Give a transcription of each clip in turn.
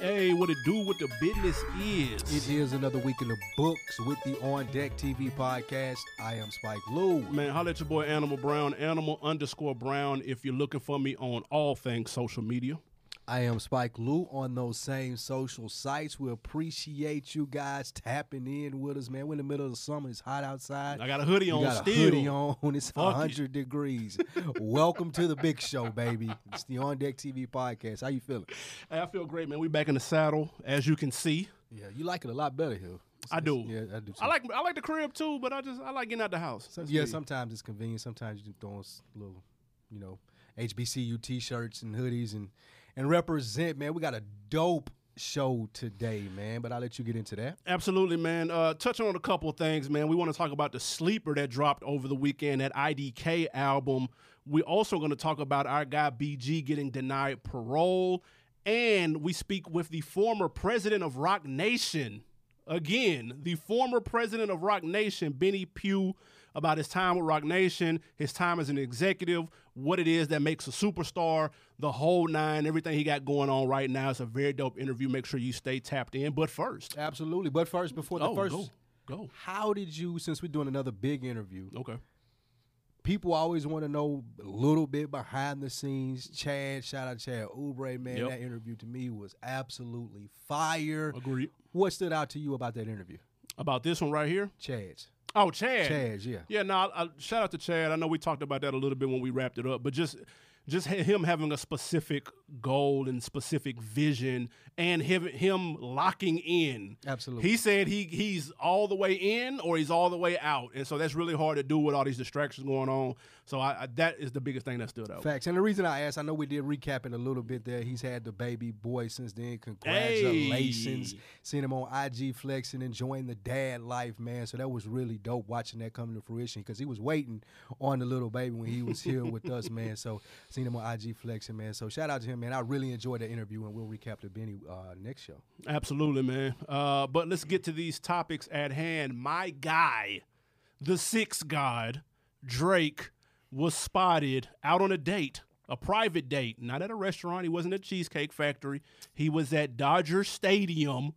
Hey, what it do? What the business is? It is another week in the books with the On Deck TV podcast. I am Spike Lou. Man, holla at your boy Animal Brown, Animal underscore Brown. If you're looking for me on all things social media. I am Spike Lou on those same social sites. We appreciate you guys tapping in with us, man. We're in the middle of the summer. It's hot outside. I got a hoodie You on got still. a hoodie on. It's Fuck it. 100 degrees. Welcome to the big show, baby. It's the On Deck TV podcast. How you feeling? Hey, I feel great, man. We back in the saddle, as you can see. Yeah, you like it a lot better here. I do. Yeah, I do. Too. I like I like the crib too, but I just I like getting out the house. Some, yeah, me. sometimes it's convenient. Sometimes you just throw us little, you know, HBCU T-shirts and hoodies and and represent. Man, we got a dope show today, man. But I'll let you get into that. Absolutely, man. Uh, touching on a couple things, man. We want to talk about the sleeper that dropped over the weekend, that IDK album. we also going to talk about our guy BG getting denied parole. And we speak with the former president of Roc Nation. Again, the former president of Roc Nation, Benny Pugh, about his time with Roc Nation, his time as an executive, what it is that makes a superstar, the whole nine, everything he got going on right now. It's a very dope interview. Make sure you stay tapped in. But first, Absolutely. But first, before the Oh, first, go. Go. how did you? Since we're doing another big interview, Okay. people always want to know a little bit behind the scenes. Chad, shout out Chad Oubre, man. Yep. That interview to me was absolutely fire. Agreed. What stood out to you about that interview? About this one right here. Chad's. Oh, Chad. Chad's, yeah. Yeah, no, I, I- shout out to Chad. I know we talked about that a little bit when we wrapped it up, but just just him having a specific goal and specific vision and him, him locking in. Absolutely. He said he he's all the way in or he's all the way out. And so that's really hard to do with all these distractions going on. So I, I that is the biggest thing that stood out. Facts. And the reason I asked, I know we did recap recapping a little bit there. He's had the baby boy since then. Congratulations. Hey. Seeing him on IG flexing, enjoying the dad life, man. So that was really dope watching that come to fruition because he was waiting on the little baby when he was here with us, man. So seeing him on IG flexing, man. So shout out to him, man. I really enjoyed that interview and we'll recap the Benny uh, next show. Absolutely, man. Uh, but let's get to these topics at hand. My guy, the six god, Drake, was spotted out on a date, a private date, not at a restaurant. He wasn't at Cheesecake Factory. He was at Dodger Stadium.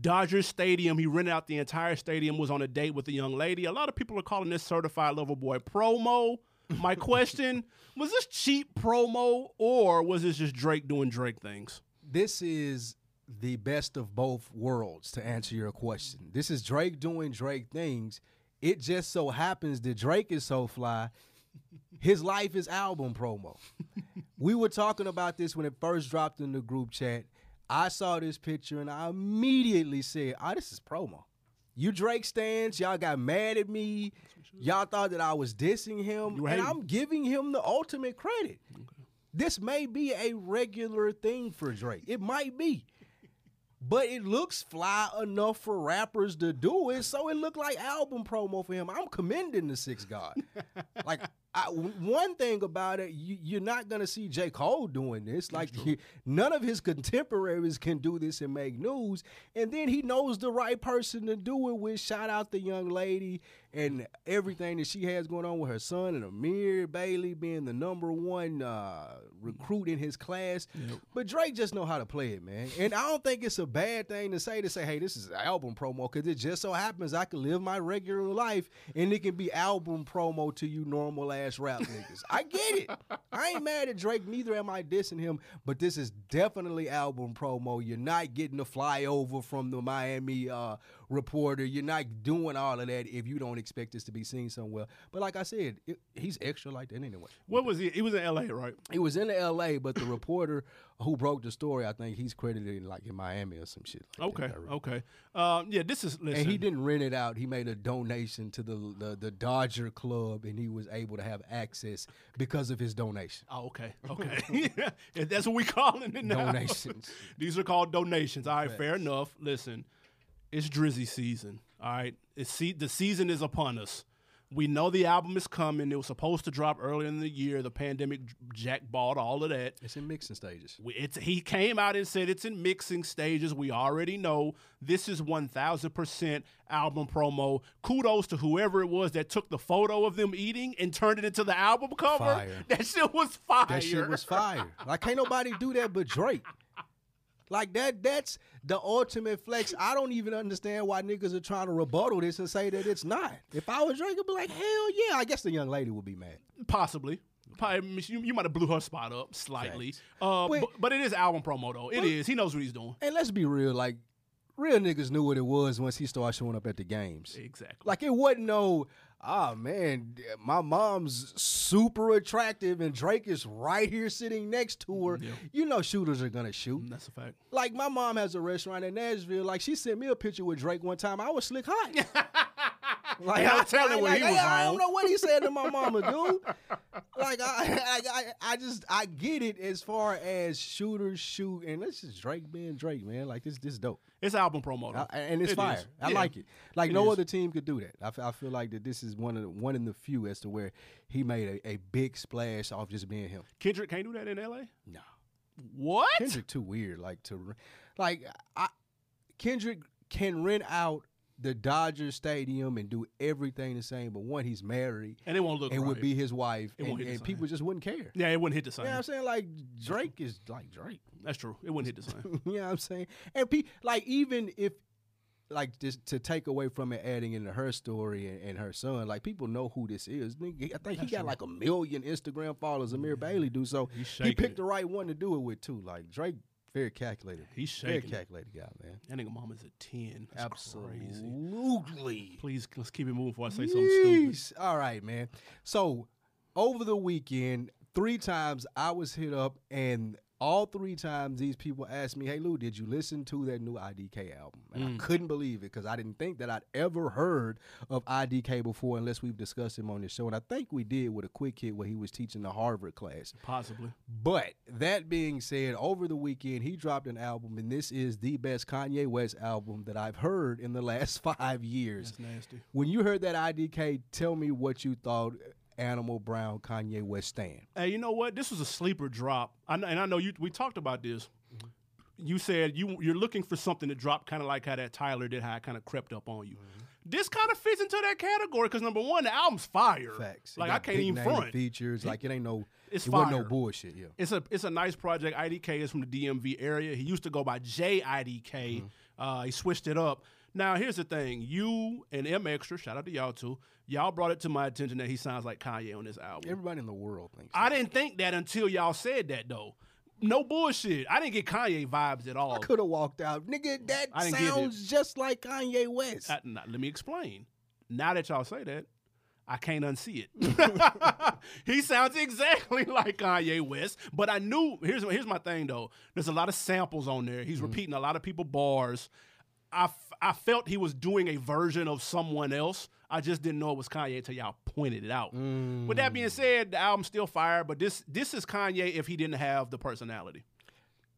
Dodger Stadium. He rented out the entire stadium, was on a date with a young lady. A lot of people are calling this certified lover boy promo. My question was this cheap promo or was this just Drake doing Drake things? this is the best of both worlds to answer your question. This is Drake doing Drake things. It just so happens that Drake is so fly. His life is album promo. we were talking about this when it first dropped in the group chat. I saw this picture and I immediately said, "Oh, this is promo." You Drake stands, y'all got mad at me. Y'all thought that I was dissing him, and. I'm giving him the ultimate credit. This may be a regular thing for Drake. It might be. But it looks fly enough for rappers to do it, so it looked like album promo for him. I'm commending the Six God. like I, one thing about it, you, you're not gonna see J. Cole doing this. Like he- none of his contemporaries can do this and make news. And then he knows the right person to do it with. Shout out the young lady and everything that she has going on with her son and Amari Bailey being the number one uh, recruit in his class. But Drake just know how to play it, man. And I don't think it's a bad thing to say to say, hey, this is album promo because it just so happens I can live my regular life and it can be album promo to you normal ass rap niggas. I get it. I ain't mad at Drake, neither am I dissing him, but this is definitely album promo. You're not getting the flyover from the Miami uh, reporter. You're not doing all of that if you don't expect this to be seen somewhere. But like I said, it, he's extra like that anyway. What was he? He was in L.A., right? He was in L.A., but the reporter who broke the story, I think he's credited in, like in Miami or some shit. Like Okay, okay. Um, yeah, this is listen. And he didn't rent it out. He made a donation to the, the the Dodger Club, and he was able to have access because of his donation. Oh, okay, okay. Yeah, That's what we calling it now. Donations. These are called donations. All right, fair enough. Listen, it's Drizzy season. All right, it's se- the season is upon us. We know the album is coming. It was supposed to drop earlier in the year. The pandemic jackballed all of that. It's in mixing stages. We- It's, he came out and said it's in mixing stages. We already know this is 1000% album promo. Kudos to whoever it was that took the photo of them eating and turned it into the album cover. Fire. That shit was fire. That shit was fire. Like can't nobody do that but Drake. Like that that's the ultimate flex. I don't even understand why niggas are trying to rebuttal this and say that it's not. If I was Drake, I'd be like, hell yeah. I guess the young lady would be mad. Possibly. Probably, you, you might have blew her spot up slightly, uh, Wait. but, but it is album promo though. It is. He knows what he's doing. And let's be real, like real niggas knew what it was once he started showing up at the games. Exactly. Like it wasn't no, ah man, my mom's super attractive and Drake is right here sitting next to her. Yeah. You know shooters are gonna shoot. That's a fact. Like my mom has a restaurant in Nashville. Like she sent me a picture with Drake one time. I was slick hot. Like I, I'm telling when like, he was I, I don't know what he said to my mama, dude. Like I, I, I, I just I get it as far as shooters shoot, and this is Drake being Drake, man. Like this, this dope. It's album promo. And it's It fire. is. I Yeah. like it. Like It no is. other team could do that. I, f- I feel like that this is one of the, one in the few as to where he made a, a big splash off just being him. Kendrick can't do that in L.A. No, What? Kendrick too weird. Like to like I Kendrick can rent out the Dodger Stadium and do everything the same. But one, he's married And it won't look. and right. would be his wife, It and, and people just wouldn't care. Yeah, it wouldn't hit the same. You know what I'm saying? Like Drake is like Drake. That's true. It wouldn't hit the same. you know what I'm saying? And pe- like even if like just to take away from it, adding into her story and, and her son, like people know who this is. Nigga, I think he got like a million Instagram followers. Amari Bailey do so. He picked it. the right one to do it with too. Like Drake, very calculated. He's very shaking. it. calculated guy, man. That nigga mama's a ten. That's crazy. Absolutely. Please let's keep it moving before I say something stupid. All right, man. So over the weekend, three times I was hit up, and all three times these people asked me, "Hey Lou, did you listen to that new IDK album?" And Mm. I couldn't believe it because I didn't think that I'd ever heard of IDK before, unless we've discussed him on this show. And I think we did with a quick hit where he was teaching the Harvard class. Possibly. But that being said, over the weekend he dropped an album, and this is the best Kanye West album that I've heard in the last five years. That's nasty. When you heard that IDK, tell me what you thought Animal Brown Kanye West stand. Hey, you know what? This was a sleeper drop. I know, and I know you. We talked about this. You said you you're looking for something to drop, kind of like how that Tyler did, how it kind of crept up on you. This kind of fits into that category because number one, the album's fire. Facts. Like I can't even front. features. Like it ain't no. It's it wasn't no bullshit. Yeah. It's a it's a nice project. IDK is from the DMV area. He used to go by Jay IDK. Mm-hmm. Uh, he switched it up. Now here's the thing: you and M Extra, shout out to y'all too. Y'all brought it to my attention that he sounds like Kanye on this album. Everybody in the world thinks. I didn't think that until y'all said that though. No bullshit. I didn't get Kanye vibes at all. I could have walked out, nigga. That I didn't get it. sounds just like Kanye West. I- now, let me explain. Now that y'all say that, I can't unsee it. he sounds exactly like Kanye West, but I knew. Here's here's my thing though. There's a lot of samples on there. He's mm-hmm. repeating a lot of people bars. I, f- I felt he was doing a version of someone else. I just didn't know it was Kanye until y'all pointed it out. With that being mm. said, the album's still fire, but this this is Kanye if he didn't have the personality.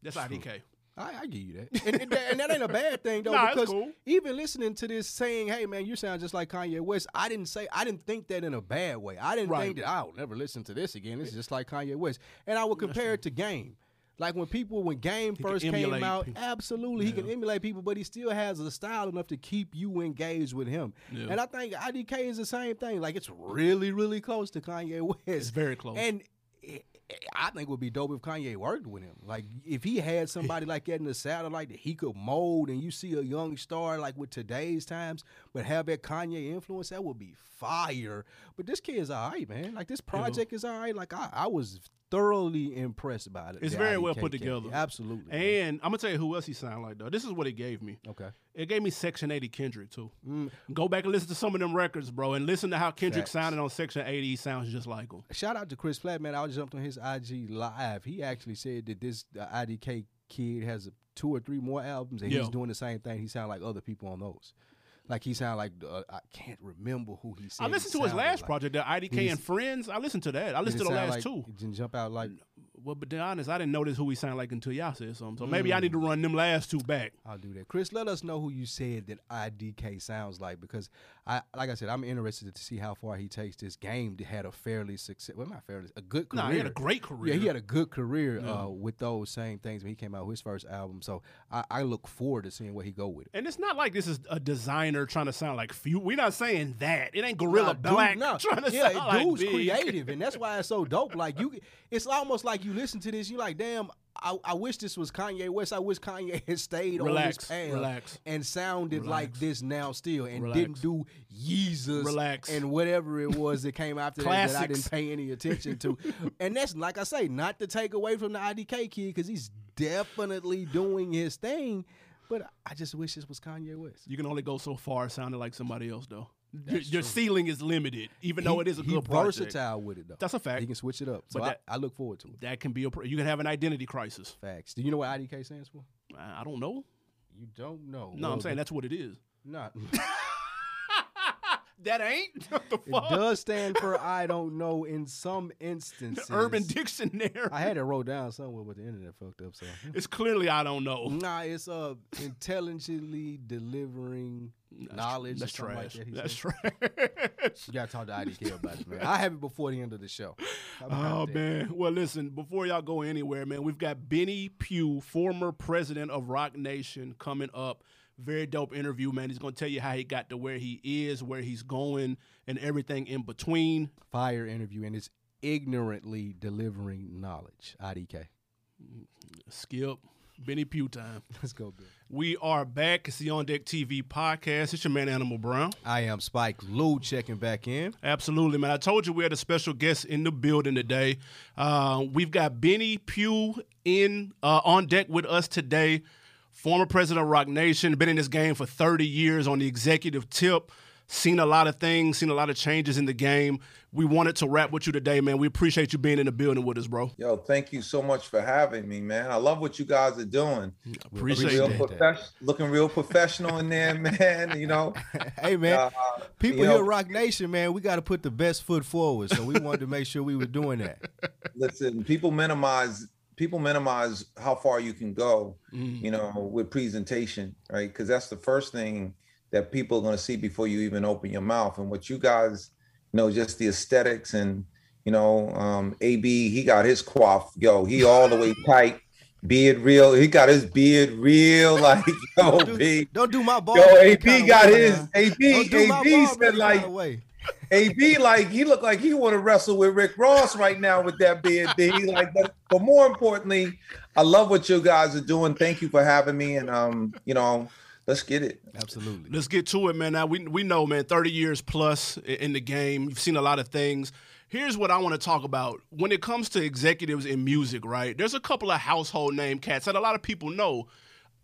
That's IDK. I, I give you that. And, and that, and that ain't a bad thing though, Nah, because cool. even listening to this saying, "Hey man, you sound just like Kanye West," I didn't say I didn't think that in a bad way. I didn't Right. think that I'll never listen to this again. It's just like Kanye West, and I would compare it to Game. Like when people, when Game can first came out, people. absolutely, he can emulate people, but he still has a style enough to keep you engaged with him. Yeah. And I think IDK is the same thing. Like it's really, really close to Kanye West. It's very close. And it- I think it would be dope if Kanye worked with him. Like if he had somebody like that in the satellite that he could mold, and you see a young star like with today's times, but have that Kanye influence, that would be fire. But this kid is all right, man. Like this project is all right. Like I, I was thoroughly impressed by it. It's very well put together. Absolutely. man. And I'm gonna tell you who else he sounded like though. This is what it gave me. okay. It gave me Section 80 Kendrick too. Mm. Go back and listen to some of them records, bro, and listen to how Kendrick Facts. sounded on Section 80. He sounds just like him. Shout out to Chris Platt, man. I jumped on his IG live. He actually said that this uh, IDK kid has two or three more albums, and Yeah. he's doing the same thing. He sound like other people on those. Like he sound like uh, I can't remember who he said. I listened to his last like. project, the IDK and Friends. I listened to that. I listened to the last like, two. Didn't jump out like Well, but to be honest, I didn't notice who he sounded like until y'all said something. So maybe Mm. I need to run them last two back. I'll do that. Chris, let us know who you said that IDK sounds like because I, like I said, I'm interested to see how far he takes this game. That had a fairly success, well, not fairly, a good career. Nah, he had a great career. Yeah, he had a good career Yeah. uh, with those same things when he came out with his first album. So I, I look forward to seeing where he go with it. and it's not like this is a designer trying to sound like few. We're not saying that. It ain't Guerilla Nah, dude, Black no. trying to yeah, sound like dude's Big. creative, and that's why it's so dope. Like you, it's almost like you listen to this, you like, damn, I, I wish this was Kanye West. I wish Kanye had stayed Relax, on this path relax. and sounded like this now still, and Relax. didn't do Yeezus Relax. and whatever it was that came after that that I didn't pay any attention to. and that's like I say, not to take away from the IDK kid because he's definitely doing his thing. But I just wish this was Kanye West. You can only go so far sounding like somebody else, though. Your, your ceiling is limited, even though it is a He good project. versatile with it though. That's a fact. He can switch it up. So But I, that- I look forward to it. That can be a. You can have an identity crisis. Facts. Do you know what IDK stands for? I I don't know. You don't know. No, I'm saying that's what it is. not. That ain't what the fuck? It does stand for I don't know in some instances. Urban Dictionary. I had it wrote down somewhere, but the internet fucked up. So It's clearly I don't know. nah, it's uh intelligently delivering knowledge. That's or trash. Like that, That's said. trash. You gotta talk to IDK about it, man. I have it before the end of the show. Oh man. Well, listen. Before y'all go anywhere, man, we've got Benny Pugh, former president of Roc Nation, coming up. Very dope interview, man. He's gonna tell you how he got to where he is, where he's going, and everything in between. Fire interview, and it's ignorantly delivering knowledge. IDK. Skip. Benny Pugh time. Let's go, Bill. We are back. It's the On Deck TV podcast. It's your man Animal Brown. I am Spike Lou checking back in. Absolutely, man. I told you we had a special guest in the building today. Uh, we've got Benny Pugh in uh, on deck with us today. Former president of Roc Nation, been in this game for 30 years on the executive tip. Seen a lot of things, seen a lot of changes in the game. We wanted to rap with you today, man. We appreciate you being in the building with us, bro. Yo, thank you so much for having me, man. I love what you guys are doing. Appreciate Real that. appreciate that. looking real professional in there, man. You know, Hey man, Uh, people you know- here at Roc Nation, man, we got to put the best foot forward. So we wanted to make sure we were doing that. listen, people minimize people minimize how far you can go, Mm. you know, with presentation, right? Because that's the first thing that people are going to see before you even open your mouth. And what you guys, you know, just the aesthetics and you know, um, AB, he got his quaff, yo, he all the way tight, beard real. He got his beard real, like yo, Don't do, B. don't do my ball. Yo, AB got way, his. man. AB, AB said like. AB, like he looked like he want to wrestle with Rick Ross right now with that beard. B. Like, but, but more importantly, I love what you guys are doing. Thank you for having me, and um, you know, let's get it. Absolutely. Let's get to it, man. Now we we know, man, 30 years plus in the game. You've seen a lot of things. Here's what I want to talk about. When it comes to executives in music, right? There's a couple of household name cats that a lot of people know.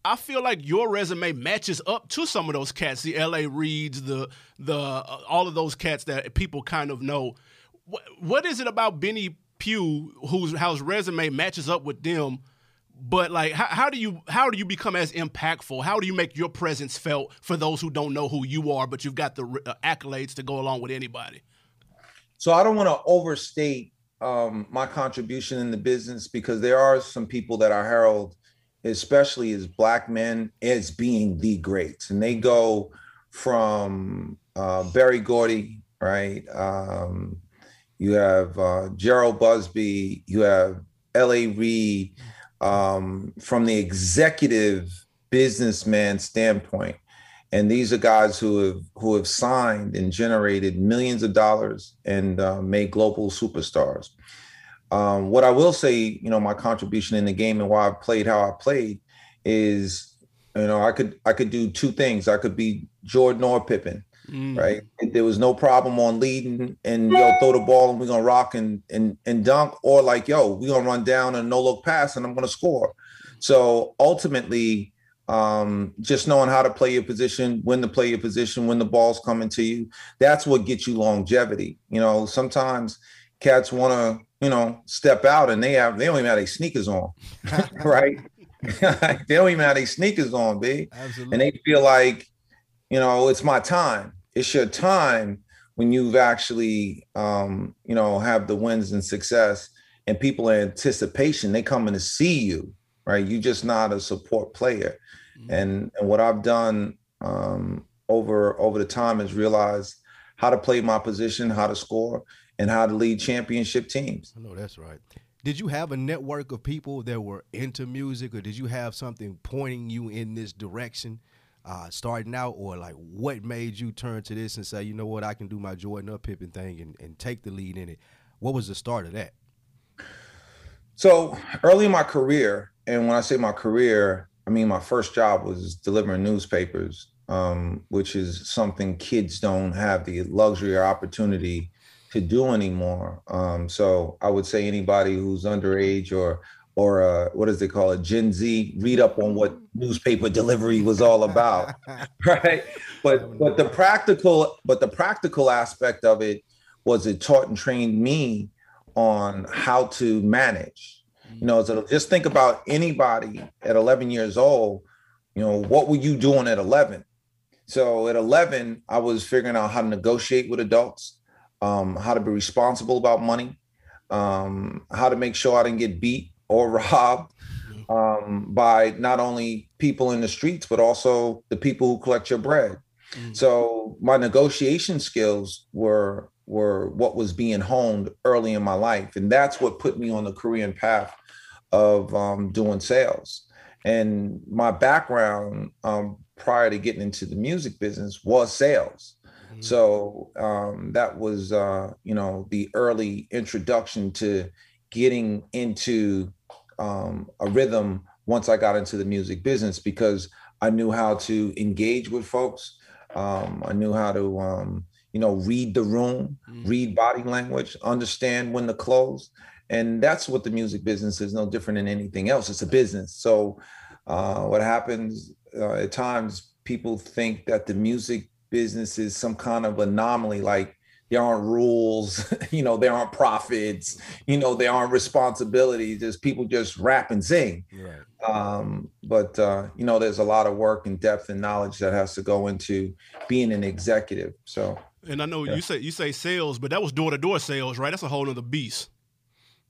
I feel like your resume matches up to some of those cats, the LA Reids, the the uh, all of those cats that people kind of know. What, what is it about Benny Pugh whose how's resume matches up with them? But like, how, how do you how do you become as impactful? How do you make your presence felt for those who don't know who you are, but you've got the uh, accolades to go along with anybody? So I don't want to overstate um, my contribution in the business because there are some people that are heralded, especially as black men, as being the greats, and they go from uh, Berry Gordy, right? Um, you have uh, Jheryl Busby, you have L.A. Reid. Um, from the executive businessman standpoint, and these are guys who have who have signed and generated millions of dollars and uh, made global superstars. Um, what I will say, you know, my contribution in the game and why I played how I played is, you know, I could I could do two things. I could be Jordan or Pippen, Mm. right? There was no problem on leading and yo throw the ball and we're gonna rock and and and dunk, or like yo we're gonna run down a no look pass and I'm gonna score. So ultimately, um, just knowing how to play your position, when to play your position, when the ball's coming to you, that's what gets you longevity. You know, sometimes cats want to you know step out and they have they don't even have their sneakers on, right? they don't even have their sneakers on, b Absolutely. and they feel like, you know, it's my time. It's your time when you've actually, um, you know, have the wins and success, and people in anticipation. They coming to see you, right? You're just not a support player. Mhm. And and what I've done um, over over the time is realize how to play my position, how to score, and how to lead championship teams. I know that's right. Did you have a network of people that were into music, or did you have something pointing you in this direction, uh, starting out, or like what made you turn to this and say, you know what, I can do my Jordan or Pippen thing and, and take the lead in it? What was the start of that? So early in my career, and when I say my career, I mean my first job was delivering newspapers, um, which is something kids don't have the luxury or opportunity to do anymore. Um, so I would say anybody who's underage or or uh, what does they call it, Gen Z, read up on what newspaper delivery was all about, right? But but the practical but the practical aspect of it was it taught and trained me on how to manage. You know, so just think about anybody at 11 years old. You know, what were you doing at 11? So at 11, I was figuring out how to negotiate with adults, um, how to be responsible about money, um, how to make sure I didn't get beat or robbed um, by not only people in the streets, but also the people who collect your bread. Mm-hmm. So my negotiation skills were were what was being honed early in my life, and that's what put me on the Korean path of um, doing sales. And my background um, prior to getting into the music business was sales. Mm-hmm. So um, that was, uh, you know, the early introduction to getting into um, a rhythm once I got into the music business because I knew how to engage with folks. Um, I knew how to, um, you know, read the room, mm. read body language, understand when to close. And that's what the music business is no different than anything else. It's a business. So, uh, what happens uh, at times, people think that the music business is some kind of anomaly, like there aren't rules, you know, there aren't profits, you know, there aren't responsibilities. There's people just rap and sing. Right. Um, but uh, you know, there's a lot of work and depth and knowledge that has to go into being an executive. So and I know yeah. you say you say sales, but that was door to door sales, right? That's a whole other beast.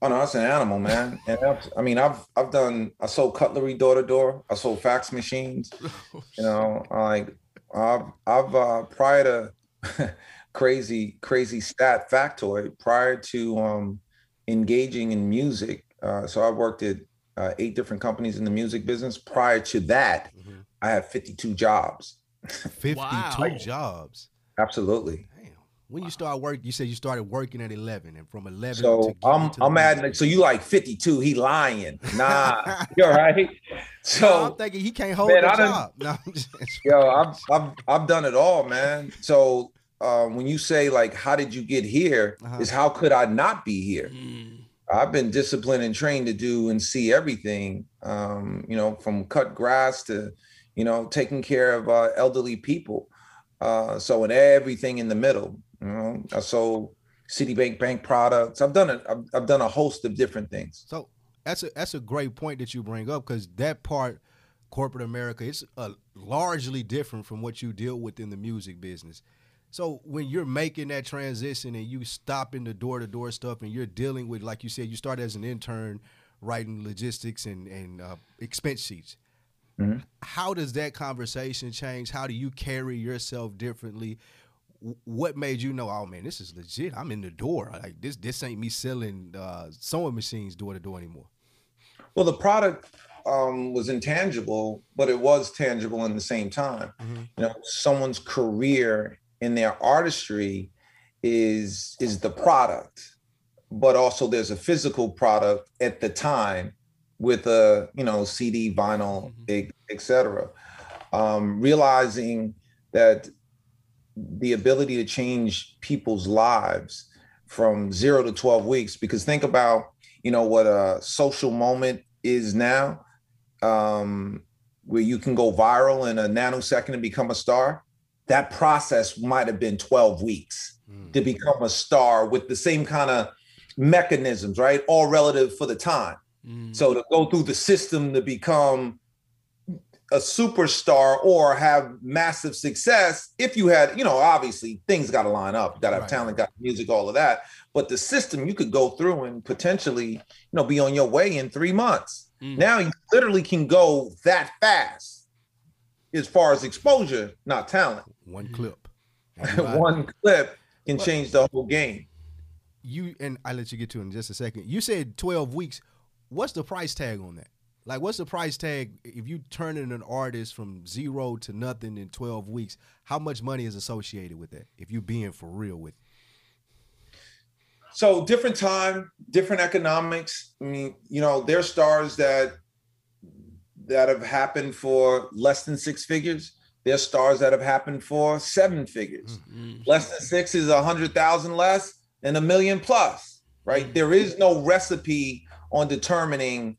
Oh no, that's an animal, man. And I mean, I've I've done I sold cutlery door to door. I sold fax machines. You know, like I've I've uh, prior to crazy, crazy stat factoid prior to um, engaging in music. Uh, so I worked at uh, eight different companies in the music business. Prior to that, mm-hmm. I had 52 jobs. 52 wow. jobs. Absolutely. When you start work, you said you started working at 11 and from 11 so I'm I'm adding so you like 52 he lying nah you're right so no, I'm thinking he can't hold man, the job no, yo I've, I've I've done it all man so um, when you say like, how did you get here? Uh-huh. Is how could I not be here? Mm. I've been disciplined and trained to do and see everything. Um, you know, from cut grass to, you know, taking care of uh, elderly people. Uh, so in everything in the middle, you know, I sold Citibank bank products. I've done it. I've, I've done a host of different things. So that's a that's a great point that you bring up because that part, corporate America, it's uh, largely different from what you deal with in the music business. So when you're making that transition and you stopping the door to door stuff and you're dealing with, like you said, you start as an intern writing logistics and, and uh, expense sheets. Mm-hmm. How does that conversation change? How do you carry yourself differently? What made you know? Oh man, this is legit. I'm in the door. Like this, this ain't me selling uh, sewing machines door to door anymore. Well, the product um, was intangible, but it was tangible in the same time. Mm-hmm. You know, someone's career in their artistry is is the product but also there's a physical product at the time with a you know cd vinyl mm-hmm. etc um, realizing that the ability to change people's lives from zero to 12 weeks because think about you know what a social moment is now um, where you can go viral in a nanosecond and become a star that process might have been 12 weeks mm. to become a star with the same kind of mechanisms, right? All relative for the time. Mm. So to go through the system to become a superstar or have massive success, if you had, you know, obviously things got to line up. Got to have right. talent, got music, all of that. But the system you could go through and potentially, you know, be on your way in three months. Mm. Now you literally can go that fast as far as exposure, not talent. One mm-hmm. clip. One clip can change the whole game. You and I let you get to it in just a second. You said 12 weeks. What's the price tag on that? Like, what's the price tag if you turn in an artist from zero to nothing in 12 weeks? How much money is associated with that if you're being for real with it? so different time, different economics. I mean, you know, there's stars that that have happened for less than six figures. There's stars that have happened for seven figures. Mm-hmm. Less than six is a hundred thousand less and a million plus, right? Mhm. There is no recipe on determining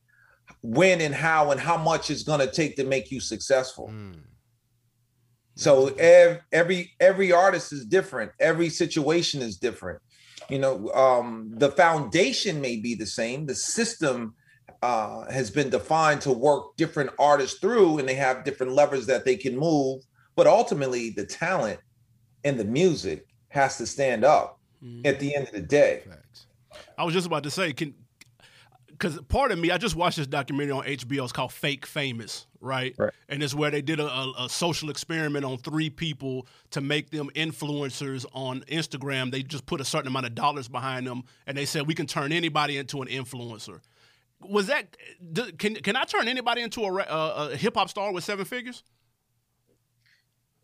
when and how and how much it's going to take to make you successful. Mm. So ev- every every artist is different. Every situation is different. You know, um, the foundation may be the same. The system uh, has been defined to work different artists through, and they have different levers that they can move. But ultimately, the talent and the music has to stand up Mhm. at the end of the day. Facts. I was just about to say, can because part of me, I just watched this documentary on HBO. It's called Fake Famous, right? Right. And it's where they did a, a, a social experiment on three people to make them influencers on Instagram. They just put a certain amount of dollars behind them, and they said we can turn anybody into an influencer. Was that can can I turn anybody into a, a, a hip hop star with seven figures?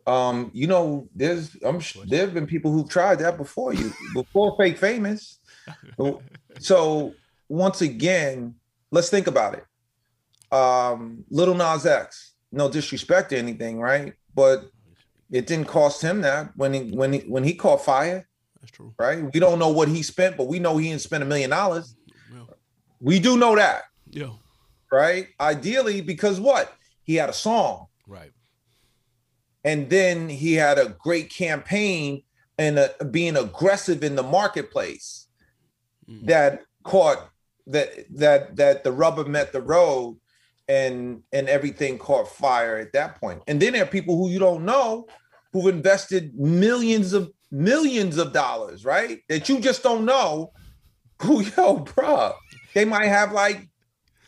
Um, you know, there's I'm there have been people who've tried that before you, before fake famous. So once again, let's think about it. Um, Lil Nas X, no disrespect to anything, right? But it didn't cost him that when he when he when he caught fire, That's true. right? We don't know what he spent, but we know he didn't spend a million dollars. We do know that, Yeah. right? Ideally, because what? He had a song. Right. and then he had a great campaign and uh, being aggressive in the marketplace Mhm. that caught that that that the rubber met the road and and everything caught fire at that point. point and then there are people who you don't know who've invested millions of millions of dollars right that you just don't know who yo bruh they might have like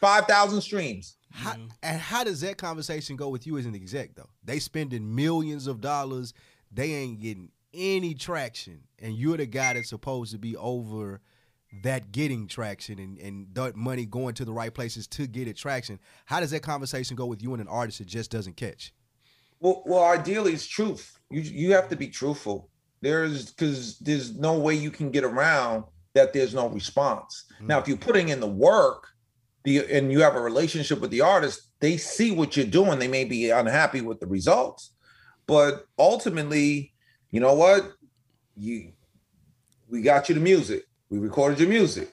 5000 streams How, mm-hmm. And how does that conversation go with you as an exec though? They spending millions of dollars, they ain't getting any traction, and you're the guy that's supposed to be over that getting traction and, and that money going to the right places to get attraction. How does that conversation go with you and an artist that just doesn't catch? Well, well, ideally, it's truth. You you have to be truthful. There's because there's no way you can get around that. There's no response. Hmm. Now, if you're putting in the work, the and you have a relationship with the artist, they see what you're doing. They may be unhappy with the results, but ultimately, you know what? You we got you the music. We recorded your music.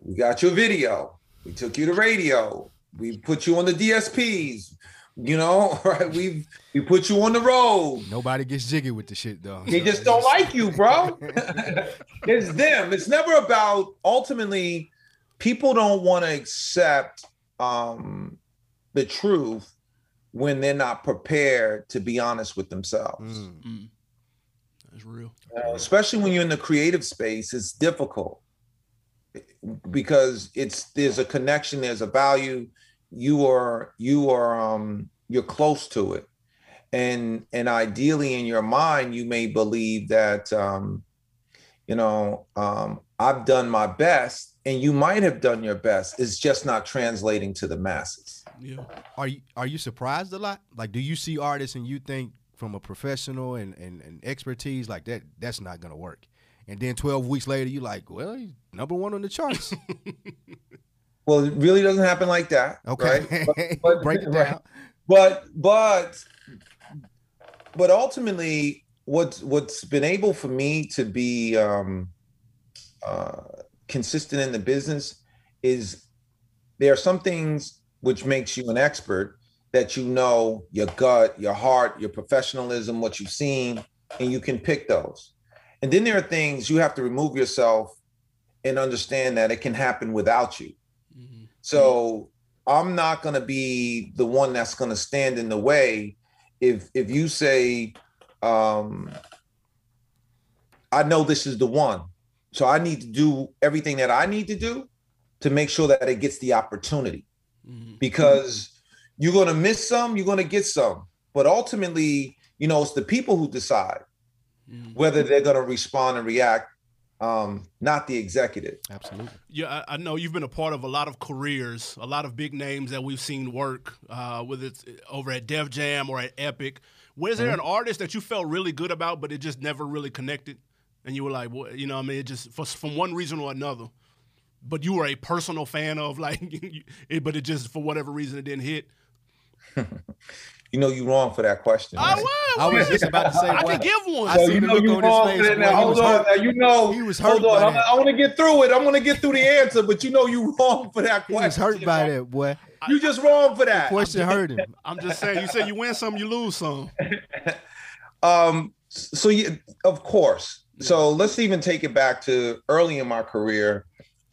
We got your video. We took you to radio. We put you on the DSPs. You know, right? We we put you on the road. Nobody gets jiggy with the shit though. They just don't like you, bro. it's them. It's never about ultimately people don't want to accept um the truth when they're not prepared to be honest with themselves. Mm. Mm. That's real. Uh, especially when you're in the creative space, it's difficult because it's there's a connection, there's a value. You are you are um you're close to it, and and ideally in your mind you may believe that um you know um I've done my best, and you might have done your best. It's just not translating to the masses. Yeah. Are you are you surprised a lot? Like, do you see artists and you think from a professional and, and, and expertise like that that's not gonna work? And then twelve weeks later, you're like, well, he's number one on the charts. Well, it really doesn't happen like that. Okay, Right? But- but- break it right. down. but but but ultimately what's what's been able for me to be um uh consistent in the business is there are some things which makes you an expert that you know your gut your heart your professionalism what you've seen and you can pick those and then there are things you have to remove yourself and understand that it can happen without you. So I'm not going to be the one that's going to stand in the way if if you say um I know this is the one. So I need to do everything that I need to do to make sure that it gets the opportunity Mhm. because you're going to miss some, you're going to get some. But ultimately, you know, it's the people who decide Mhm. whether they're going to respond and react um not the executive. Absolutely. Yeah, I, I know you've been a part of a lot of careers, a lot of big names that we've seen work, uh, whether it's over at Def Jam or at Epic. Was there an artist that you felt really good about, but it just never really connected? and you were like, well, you know, what I mean, it just for, from one reason or another. But you were a personal fan of like, it, but it just for whatever reason it didn't hit. You know you wrong for that question. I right? was. I was just about to say, I what- can give one. So see you know you wrong for that. Now, hold on. Now, you know. He was hurt Hold on. by I'm- that. I want to get through it. I'm going to get through the answer, but you know you wrong for that He question. was hurt by that, boy. You just wrong for that. Question hurt him. I'm just saying. You say you win some, you lose some. Um. So you, of course. So let's even take it back to early in my career.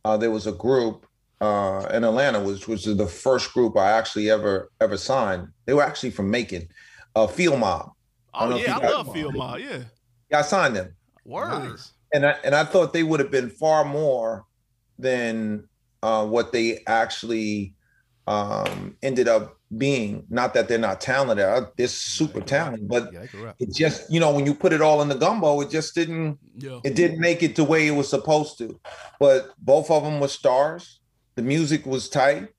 Uh, there was a group uh, in Atlanta, which was the first group I actually ever ever signed. They were actually from Macon, uh, Field Mob. I don't Oh know if yeah, you I love know. Field Mob. Yeah, Yeah, I signed them. word. Nice. and I and I thought they would have been far more than uh, what they actually um, ended up being. Not that they're not talented; uh, they're super talented, but Yeah, they can rap. it just you know when you put it all in the gumbo, it just didn't Yeah, it didn't make it the way it was supposed to. But both of them were stars. The music was tight,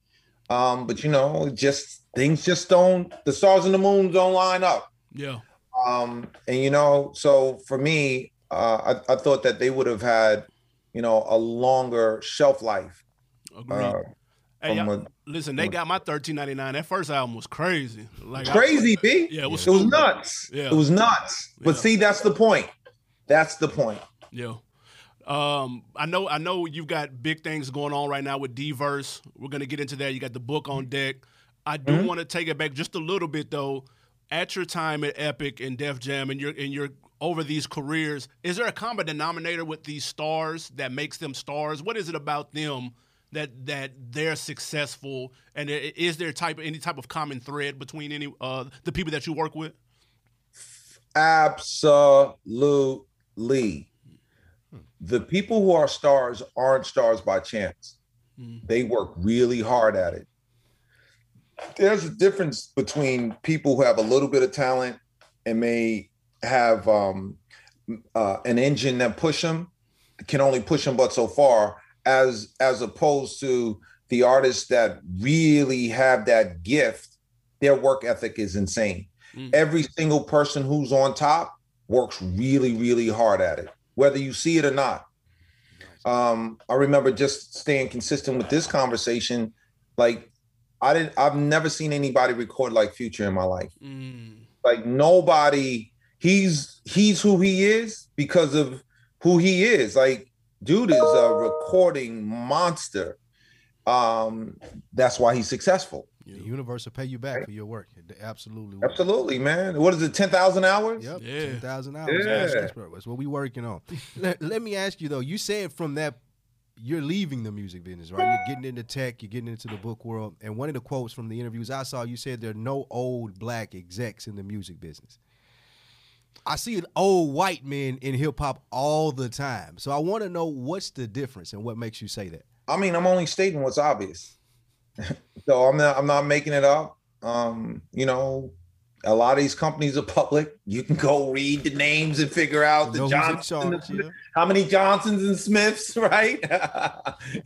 um, but you know, just things just don't. The stars and the moons don't line up. yeah. Um, and you know, so for me, uh, I, I thought that they would have had, you know, a longer shelf life. Agreed. Uh, hey, a- listen, they got my 13.99. That first album was crazy. Like crazy, B. yeah, it was. It was nuts. Yeah. It was nuts. But Yeah. see, that's the point. That's the point. Yeah. Um, I know I know you've got big things going on right now with Diverse. We're gonna get into that. You got the book on deck. I do Mhm. want to take it back just a little bit though. At your time at Epic and Def Jam and your and your over these careers, is there a common denominator with these stars that makes them stars? What is it about them that that they're successful? And is there type any type of common thread between any uh the people that you work with? Absolutely. The people who are stars aren't stars by chance. Mm. They work really hard at it. There's a difference between people who have a little bit of talent and may have um, uh, an engine that push them, can only push them but so far, as as opposed to the artists that really have that gift. Their work ethic is insane. Mm. Every single person who's on top works really, really hard at it, whether you see it or not. Um, I remember just staying consistent with this conversation. Like, I didn't. I've never seen anybody record like Future in my life. Mm. Like nobody. He's he's who he is because of who he is. Like, dude is a recording monster. Um, that's why he's successful. The universe will pay you back for your work. It absolutely. will. Absolutely, man. What is it? Ten thousand hours? Yep. Yeah. Ten thousand hours. Yeah. That's That's what we working on. let, let me ask you though. You said from that you're leaving the music business, right? You're getting into tech. You're getting into the book world. And one of the quotes from the interviews I saw, you said there are no old black execs in the music business. I see an old white men in hip hop all the time. So I want to know what's the difference and what makes you say that. I mean, I'm only stating what's obvious. so I'm not I'm not making it up. Um, you know, a lot of these companies are public. You can go read the names and figure out the who's in Johnsons, charge, yeah. how many Johnsons and Smiths, right?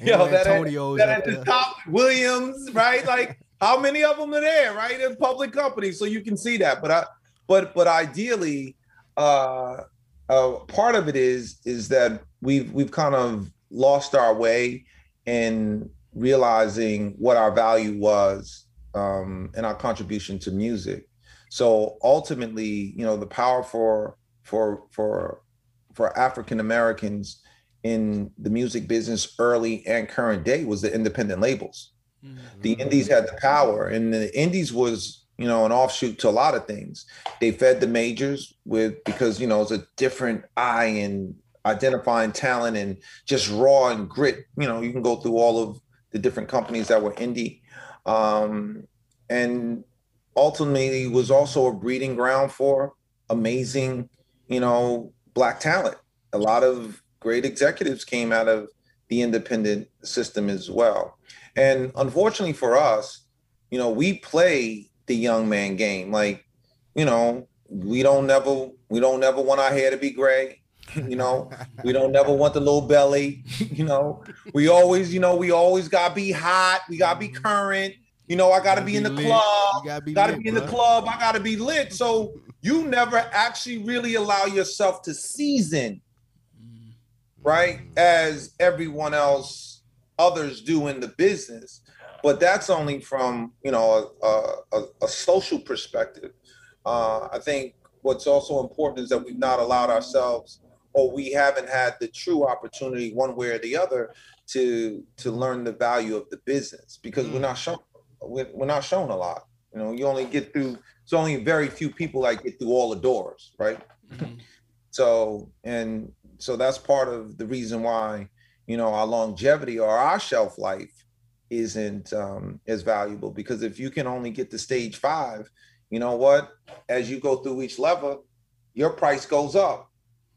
Yo, that at, Antonio's that at the there. top, Williams, right? Like how many of them are there, right? In public companies, so you can see that. But I, but but ideally, uh, uh, part of it is is that we've we've kind of lost our way in realizing what our value was um, and our contribution to music. So ultimately, you know, the power for for for for African Americans in the music business early and current day was the independent labels. The indies had the power and the indies was you know an offshoot to a lot of things. They fed the majors with because you know it's a different eye and identifying talent and just raw and grit. You know you can go through all of the different companies that were indie um, and ultimately was also a breeding ground for amazing you know black talent a lot of great executives came out of the independent system as well and unfortunately for us, you know, we play the young man game. Like, you know, we don't never we don't never want our hair to be gray. You know, we don't never want the little belly. You know, we always, you know, we always gotta be hot. We gotta be current. You know, I gotta, be, in the lit. club. You gotta be, Gotta lit, be in the club. I gotta be lit. So you never actually really allow yourself to season right? As everyone else, others do in the business. But that's only from, you know, a, a, a social perspective. Uh, I think what's also important is that we've not allowed ourselves or we haven't had the true opportunity one way or the other to to learn the value of the business because we're not shown we're, we're not shown a lot. You know you only get through it's only very few people that get through all the doors right? Mhm. so and so that's part of the reason why you know our longevity or our shelf life isn't um, as valuable because if you can only get to stage five you know what? As you go through each level your price goes up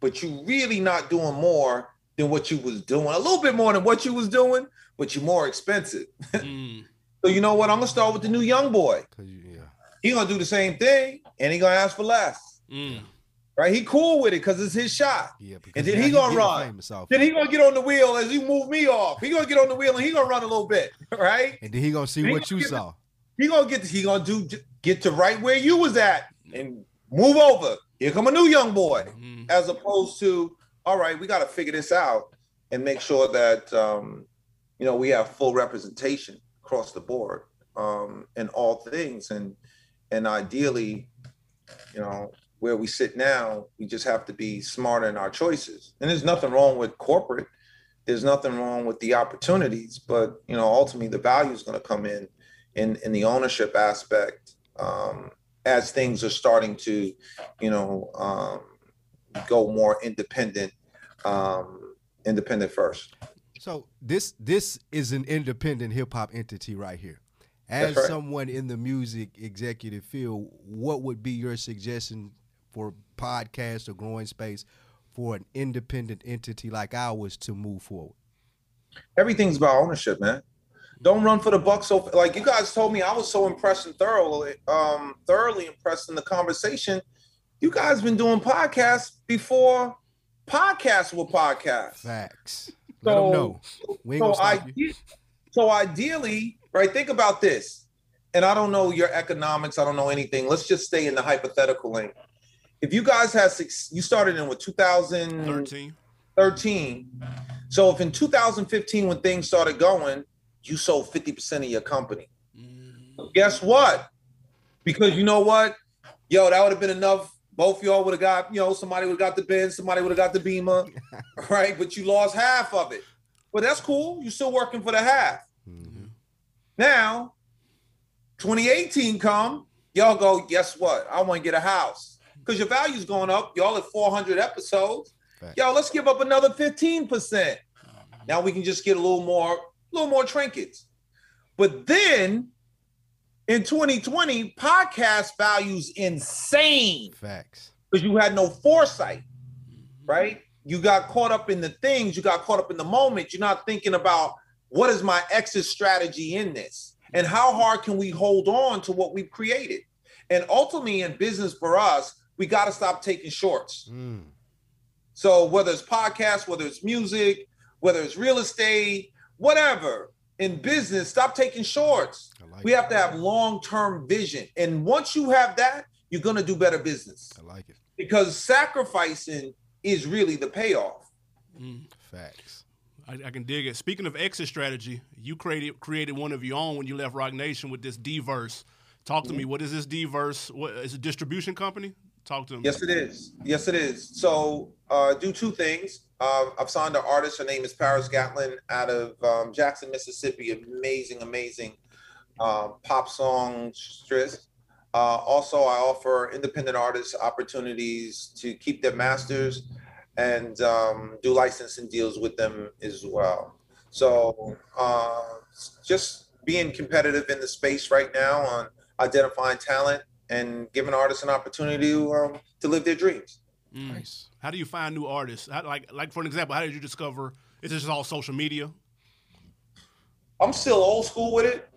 but you really not doing more than what you was doing a little bit more than what you was doing but you're more expensive Mm. so you know what i'm gonna start with the new young boy you, yeah. he gonna do the same thing and he gonna ask for less Mm. right he cool with it because it's his shot Yeah, because And then he gonna run. then he gonna get on the wheel as you move me off he gonna get on the wheel and he gonna run a little bit right and then he gonna see what you the- saw. he gonna get he gonna do get to right where you was at and move over. Here come a new young boy Mm. as opposed to all right we got to figure this out and make sure that um, you know we have full representation across the board um, in all things. And and ideally you know where we sit now we just have to be smarter in our choices. And there's nothing wrong with corporate. There's nothing wrong with the opportunities but you know ultimately the value is going to come in in in the ownership aspect um, as things are starting to you know um, go more independent um independent first So this this is an independent hip hop entity right here. As right. someone in the music executive field, what would be your suggestion for podcast or growing space for an independent entity like ours to move forward? everything's about ownership man don't run for the buck so like you guys told me i was so impressed and thoroughly um thoroughly impressed in the conversation you guys been doing podcasts before podcasts were podcasts Facts. Let them So- know. We ain't so, gonna stop ide- so ideally, right? Think about this. And I don't know your economics. I don't know anything. Let's just stay in the hypothetical lane. If you guys had six, you started in what 2013. 13. So if in 2015, when things started going, you sold 50% of your company. Mm. Guess what? Because you know what? Yo, that would have been enough. Both y'all would have got, you know, somebody would have got the Benz, somebody would have got the Beamer, right? But you lost half of it. But that's cool. You're still working for the half. Mhm. Now, 2018 come, y'all go, guess what? I want to get a house. Because your value's going up. Y'all at 400 episodes. Fact. Yo, let's give up another 15%. Now we can just get a little more, little more trinkets. But then in 2020, podcast values insane Facts. because you had no foresight, right? You got caught up in the things, you got caught up in the moment. You're not thinking about what is my exit strategy in this and how hard can we hold on to what we've created. And ultimately, in business for us, we got to stop taking shorts. Mm. So whether it's podcasts, whether it's music, whether it's real estate, whatever in business, stop taking shorts. Like We it. have to have long-term vision. And once you have that, you're going to do better business I like it. because sacrificing is really the payoff. Mm. Facts. I, I can dig it. Speaking of exit strategy, you created created one of your own when you left Roc Nation with this D-verse. Talk to me. What is this D-verse? What is a distribution company? Talk to me. Yes, it is. Yes, it is. So uh, do two things. Uh, I've signed an artist. Her name is Paris Gatlin out of um, Jackson, Mississippi. Amazing, amazing uh, pop songstress. Uh, also, I offer independent artists opportunities to keep their masters and um, do licensing deals with them as well. So uh, just being competitive in the space right now on identifying talent and giving artists an opportunity to, um, to live their dreams. Nice. How do you find new artists? How, like, like for an example, how did you discover? Is this just all social media? I'm still old school with it.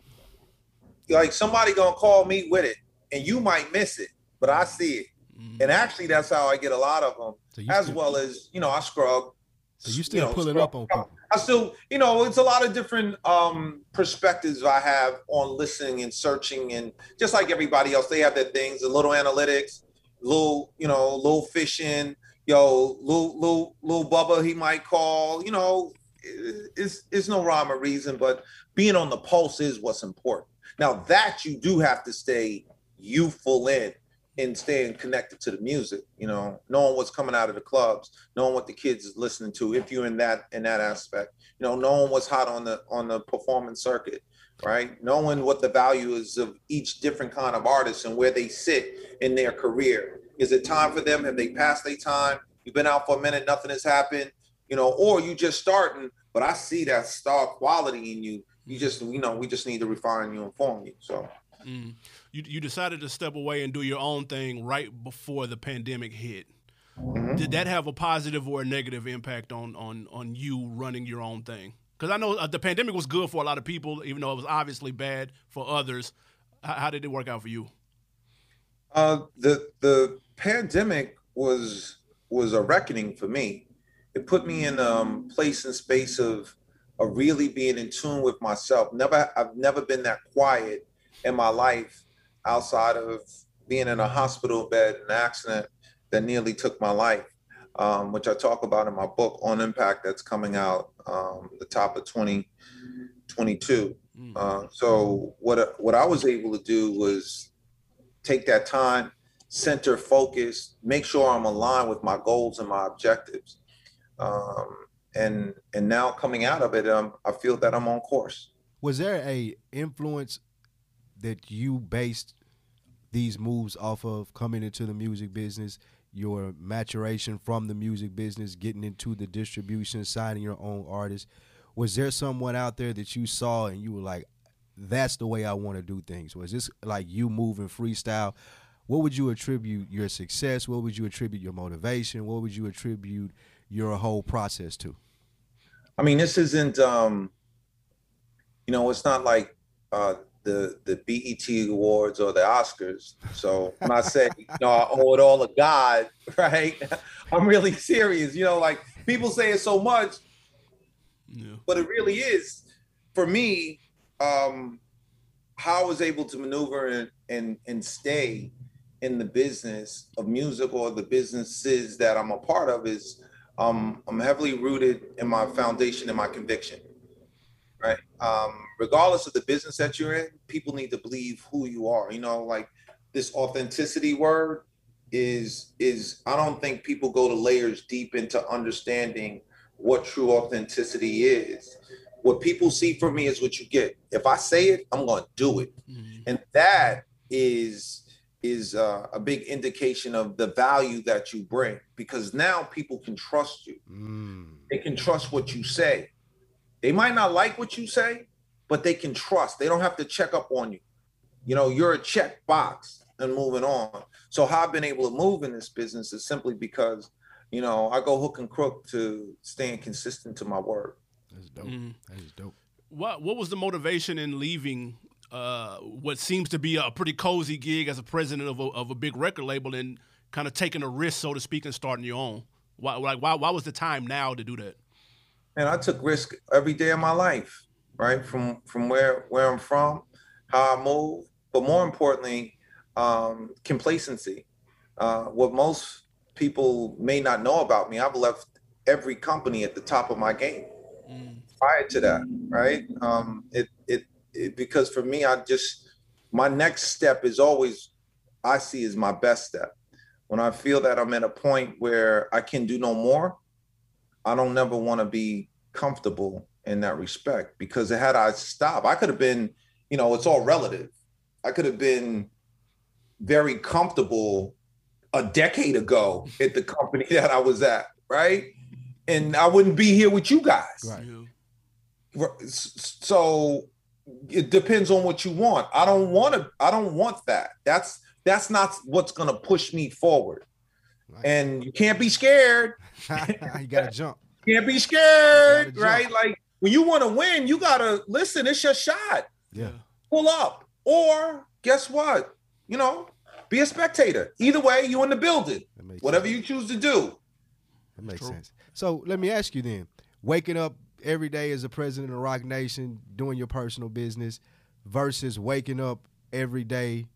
Like somebody gonna call me with it, and you might miss it, but I see it. Mm. And actually, that's how I get a lot of them, So as still, well as you know, I scrub. so you you still know, pulling scrub- up on people. I still, you know, it's a lot of different um, perspectives I have on listening and searching, and just like everybody else, they have their things, a little analytics, a little, you know, little fishing, yo, little little little Bubba, he might call. You know, it's it's no rhyme or reason, but being on the pulse is what's important. Now that you do have to stay youthful in and staying connected to the music, you know, knowing what's coming out of the clubs, knowing what the kids is listening to, if you're in that in that aspect, you know, knowing what's hot on the on the performance circuit, right? Knowing what the value is of each different kind of artist and where they sit in their career. Is it time for them? Have they passed their time? You've been out for a minute, nothing has happened, you know, or you just starting, but I see that star quality in you. You just, you know, we just need to refine you and form you. So mm. you you decided to step away and do your own thing right before the pandemic hit. Mm-hmm. Did that have a positive or a negative impact on on on you running your own thing? Because I know uh, the pandemic was good for a lot of people, even though it was obviously bad for others. How, how did it work out for you? Uh, the the pandemic was was a reckoning for me. It put me in a um, place and space of of really being in tune with myself. Never I've never been that quiet in my life outside of being in a hospital bed, an accident that nearly took my life, um, which I talk about in my book on impact that's coming out um, the top of 2022. Mm. Uh, so what what I was able to do was take that time center focus, make sure I'm aligned with my goals and my objectives. Um, and and now coming out of it, um, I feel that I'm on course. Was there a influence that you based these moves off of coming into the music business? Your maturation from the music business, getting into the distribution, signing your own artists. Was there someone out there that you saw and you were like, "That's the way I want to do things"? Was this like you moving freestyle? what would you attribute your success? What would you attribute your motivation? What would you attribute your whole process to? I mean, this isn't, um, you know, it's not like uh, the the BET Awards or the Oscars. So when I say, you know, I owe it all to God, right? I'm really serious. You know, like people say it so much, yeah. but it really is. For me, um, how I was able to maneuver and and, and stay in the business of music or the businesses that I'm a part of is um, I'm heavily rooted in my foundation and my conviction. Right. Um, regardless of the business that you're in, people need to believe who you are. You know, like this authenticity word is is I don't think people go to layers deep into understanding what true authenticity is. What people see from me is what you get. If I say it, I'm going to do it. Mm-hmm. And that is is uh, a big indication of the value that you bring because now people can trust you. Mm. They can trust what you say. They might not like what you say, but they can trust. They don't have to check up on you. You know, you're a check box and moving on. So how I've been able to move in this business is simply because, you know, I go hook and crook to staying consistent to my word. That's dope. Mm. That is dope. What what was the motivation in leaving uh, what seems to be a pretty cozy gig as a president of a, of a big record label and kind of taking a risk, so to speak, and starting your own? Why, like, why, why was the time now to do that? And I took risk every day of my life, right? From from where where I'm from, how I move, but more importantly, um, complacency. Uh, what most people may not know about me, I've left every company at the top of my game. Prior to that, right? Um, it it because for me, I just my next step is always I see is my best step. When I feel that I'm at a point where I can do no more, I don't never want to be comfortable in that respect because had I stopped, I could have been, you know, it's all relative. I could have been very comfortable a decade ago at the company that I was at, right? And I wouldn't be here with you guys. Right. So it depends on what you want. I don't want to. I don't want that. That's that's not what's going to push me forward. Right. And you can't be scared. you gotta jump. can't be scared, right? Like when you want to win, you gotta listen. It's your shot. Yeah. Pull up, or guess what? You know, be a spectator. Either way, you in the building. Whatever sense. you choose to do. That makes sense. So let me ask you then: waking up every day as a president of Roc Nation doing your personal business versus waking up every day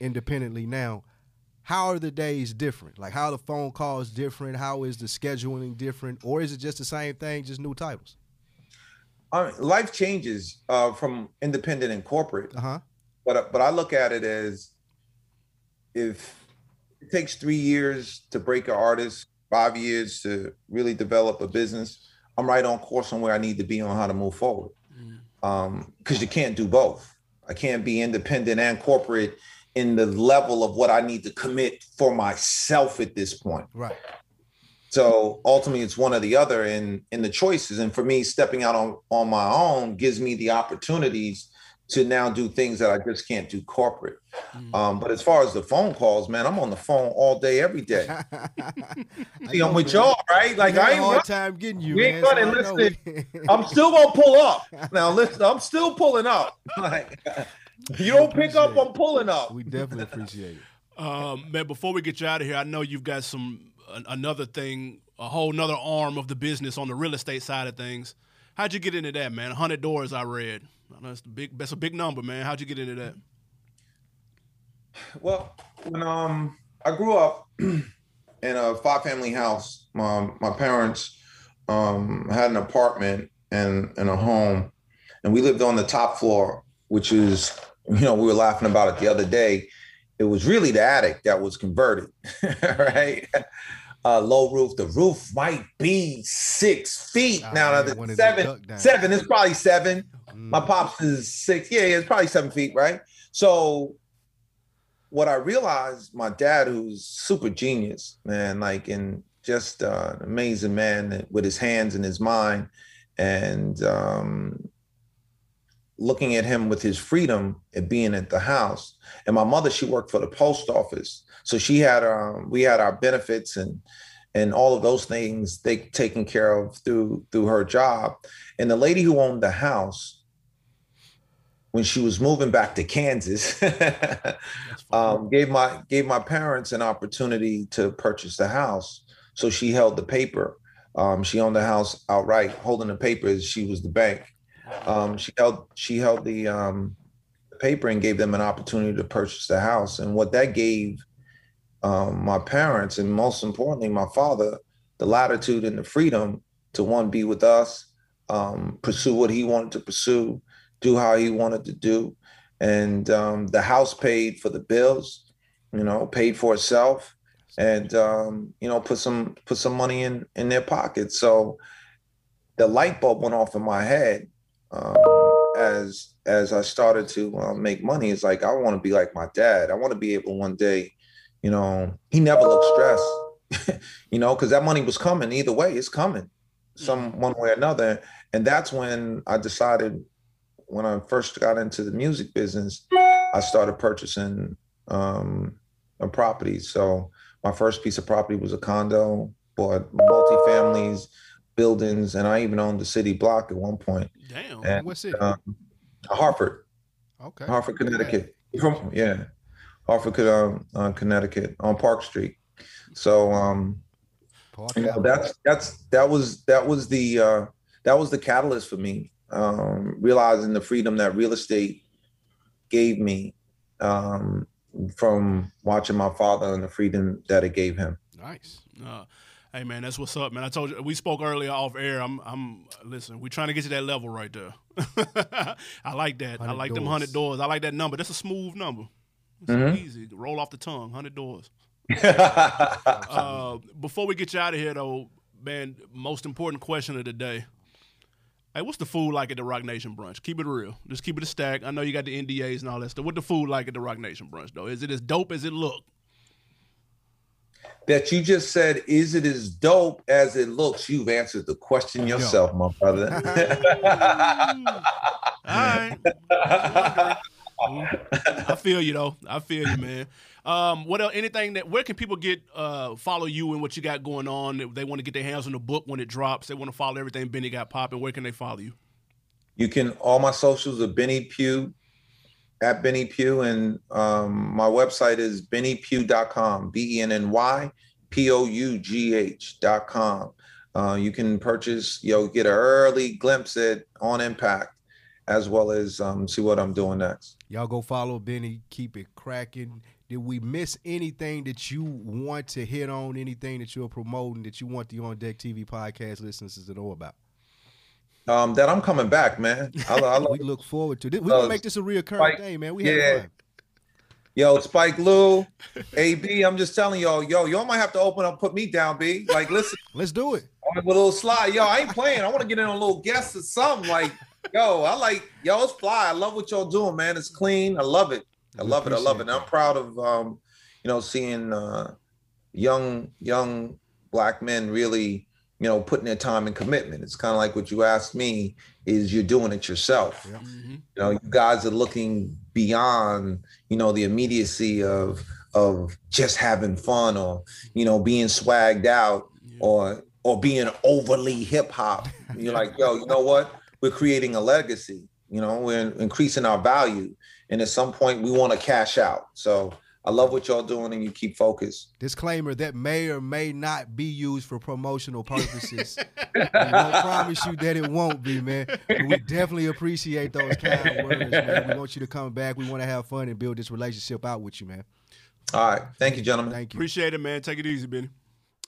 independently now how are the days different? Like how are the phone calls different? How is the scheduling different? Or is it just the same thing, just new titles? Mean, life changes uh, from independent and corporate. Uh-huh. But but I look at it as if it takes three years to break an artist, five years to really develop a business, I'm right on course on where I need to be on how to move forward. Um, because you can't do both. I can't be independent and corporate in the level of what I need to commit for myself at this point. Right. So ultimately, it's one or the other and in the choices. And for me, stepping out on on my own gives me the opportunities to now do things that I just can't do corporate. Mm. Um, but as far as the phone calls, man, I'm on the phone all day, every day. See, I'm with y'all, right? Like I ain't hard time getting you. We ain't man, so running, listen. I'm still gonna pull up. Now listen, I'm still pulling up. Like you don't pick up, I'm pulling up. we definitely appreciate it. Um, man, before we get you out of here, I know you've got some an, another thing, a whole another arm of the business on the real estate side of things. How'd you get into that, man? hundred doors, I read. I know that's the big. That's a big number, man. How'd you get into that? Well, when um I grew up in a five family house, my my parents um had an apartment and and a home, and we lived on the top floor, which is you know we were laughing about it the other day. It was really the attic that was converted, right? Uh, low roof. The roof might be six feet now. man, the wanted to seven, seven. It's probably seven. My Mm. pops is six. Yeah, it's probably seven feet, right? So what I realized, my dad, who's super genius, man, like and just uh, an amazing man with his hands and his mind, and um, looking at him with his freedom and being at the house. And my mother, she worked for the post office, so she had um, we had our benefits and and all of those things they taken care of through through her job. And the lady who owned the house, when she was moving back to Kansas, um, gave my gave my parents an opportunity to purchase the house. So she held the paper. Um, she owned the house outright, holding the paper as she was the bank. Um, she held she held the um, paper and gave them an opportunity to purchase the house. And what that gave um, my parents, and most importantly, my father, the latitude and the freedom to one be with us, um, pursue what he wanted to pursue, do how he wanted to do, and um, the house paid for the bills, you know, paid for itself, and um, you know, put some put some money in in their pockets. So the light bulb went off in my head um, as as I started to uh, make money. It's like I want to be like my dad. I want to be able one day, you know, he never looked stressed, you know, because that money was coming either way. It's coming, some one way or another. And that's when I decided when I first got into the music business, I started purchasing um, a property. So my first piece of property was a condo, bought multifamilies, buildings, and I even owned the city block at one point. Damn. And, What's it? um, Hartford, okay. Hartford, Connecticut. From yeah, Hartford, um, uh, Connecticut on Park Street. So um, Park you know, that's that's that was that was the uh, that was the catalyst for me um, realizing the freedom that real estate gave me um, from watching my father and the freedom that it gave him. nice. Uh, hey man, that's what's up, man. I told you we spoke earlier off air. I'm, I'm. Listen, we're trying to get to that level right there. I like that. I 100 like them hundred doors. I like that number. That's a smooth number. It's Mhm. easy. Roll off the tongue. Hundred doors. Uh, before we get you out of here, though, man, most important question of the day. Hey, what's the food like at the Roc Nation brunch? Keep it real. Just keep it a stack. I know you got the NDAs and all that stuff. What the food like at the Roc Nation brunch, though? Is it as dope as it look? that you just said, is it as dope as it looks? You've answered the question yourself, my brother. All right. I feel you though. I feel you, man. Um, what else? Anything that? Where can people get uh follow you and what you got going on? If they want to get their hands on the book when it drops, they want to follow everything Benny got popping. Where can they follow you? You can all my socials are Benny Pough at Benny Pough, and um, my website is bennypough.com, B E N N Y P O U G H.com. Uh, you can purchase, you know, get an early glimpse at On Impact as well as um, see what I'm doing next. Y'all go follow Benny. Keep it cracking. Did we miss anything that you want to hit on? Anything that you're promoting that you want the On Deck TV podcast listeners to know about? Um, that I'm coming back, man. I, I, we look forward to this. We're gonna make this a reoccurring Spike, thing, man. We yeah. have fun. Yo, Spike Lou, AB, I'm just telling y'all, yo, y'all might have to open up, put me down, B. Like, listen. Let's do it. With a little slide. Yo, I ain't playing. I want to get in on a little guest or something. Like, yo, I like, yo, it's fly. I love what y'all doing, man. It's clean. I love it. I love it. I love it. And I'm proud of um, you know, seeing uh young, young black men really, you know, putting their time and commitment. It's kind of like what you asked me is you're doing it yourself. Yeah. Mm-hmm. You know, you guys are looking beyond, you know, the immediacy of of just having fun or, you know, being swagged out yeah. or or being overly hip hop. You're like, yo, you know what? We're creating a legacy. You know, we're increasing our value, and at some point, we want to cash out. So I love what y'all doing, and you keep focused. Disclaimer that may or may not be used for promotional purposes. I won't promise you that it won't be, man. But we definitely appreciate those kind words, man. We want you to come back. We want to have fun and build this relationship out with you, man. All right. Thank you, gentlemen. Thank you. Appreciate it, man. Take it easy, Benny.